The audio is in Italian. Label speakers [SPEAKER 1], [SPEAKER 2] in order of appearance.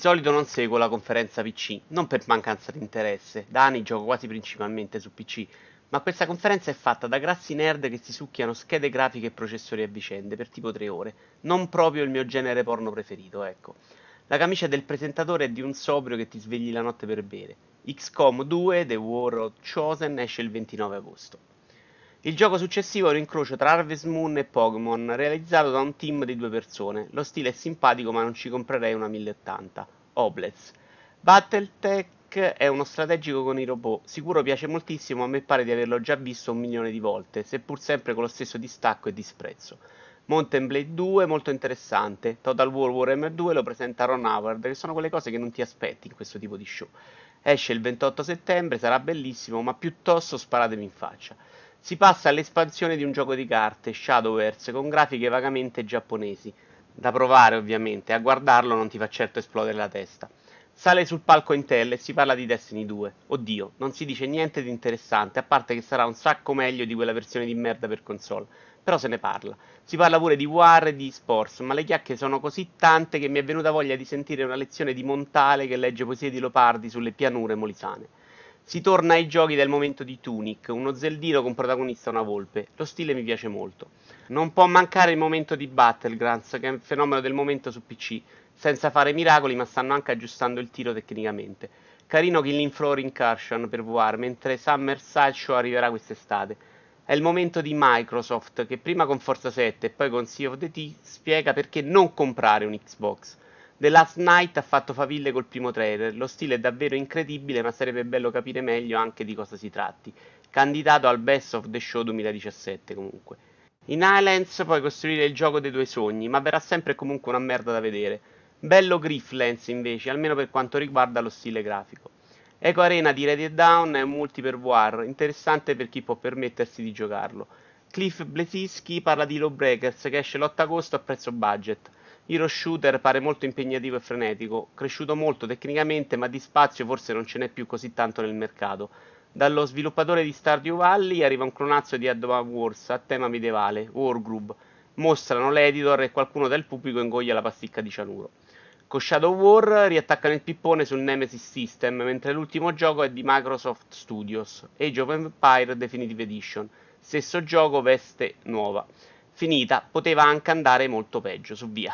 [SPEAKER 1] Di solito non seguo la conferenza PC, non per mancanza di interesse, da anni gioco quasi principalmente su PC, ma questa conferenza è fatta da grassi nerd che si succhiano schede grafiche e processori a vicende per tipo 3 ore, non proprio il mio genere porno preferito, ecco. La camicia del presentatore è di un sobrio che ti svegli la notte per bere. XCOM 2 The War of Chosen esce il 29 agosto. Il gioco successivo è un incrocio tra Harvest Moon e Pokémon, realizzato da un team di due persone. Lo stile è simpatico, ma non ci comprerei una 1080. Oblets. Battletech è uno strategico con i robot. Sicuro piace moltissimo, a me pare di averlo già visto un milione di volte, seppur sempre con lo stesso distacco e disprezzo. Mountain Blade 2 molto interessante. Total War Warhammer 2 lo presenta Ron Howard, che sono quelle cose che non ti aspetti in questo tipo di show. Esce il 28 settembre, sarà bellissimo, ma piuttosto sparatemi in faccia. Si passa all'espansione di un gioco di carte, Shadowverse, con grafiche vagamente giapponesi. Da provare, ovviamente, a guardarlo non ti fa certo esplodere la testa. Sale sul palco Intel e si parla di Destiny 2. Oddio, non si dice niente di interessante, a parte che sarà un sacco meglio di quella versione di merda per console. Però se ne parla. Si parla pure di War e di Sports, ma le chiacchiere sono così tante che mi è venuta voglia di sentire una lezione di Montale che legge poesie di Lopardi sulle pianure molisane. Si torna ai giochi del momento di Tunic, uno zeldino con protagonista una volpe. Lo stile mi piace molto. Non può mancare il momento di Battlegrounds, che è un fenomeno del momento su PC, senza fare miracoli, ma stanno anche aggiustando il tiro tecnicamente. Carino Killing Floor Incursion per VR, mentre Summer Sideshow arriverà quest'estate. È il momento di Microsoft, che prima con Forza 7 e poi con Sea of the T spiega perché non comprare un Xbox. The Last Night ha fatto faville col primo trailer, lo stile è davvero incredibile ma sarebbe bello capire meglio anche di cosa si tratti. Candidato al Best of the Show 2017 comunque. In Islands puoi costruire il gioco dei tuoi sogni, ma verrà sempre comunque una merda da vedere. Bello Grifflands invece, almeno per quanto riguarda lo stile grafico. Eco Arena di Ready Down è un multi per VR, interessante per chi può permettersi di giocarlo. Cliff Blesisky parla di Lawbreakers che esce l'8 agosto a prezzo budget. Hero Shooter pare molto impegnativo e frenetico, cresciuto molto tecnicamente, ma di spazio forse non ce n'è più così tanto nel mercato. Dallo sviluppatore di Stardew Valley arriva un clonazzo di Advance Wars a tema medievale, Wargroup. Mostrano l'editor e qualcuno del pubblico ingoglia la pasticca di cianuro. Con Shadow War riattaccano il pippone sul Nemesis System, mentre l'ultimo gioco è di Microsoft Studios, Age of Empire Definitive Edition. Stesso gioco, veste nuova. Finita, poteva anche andare molto peggio, su via.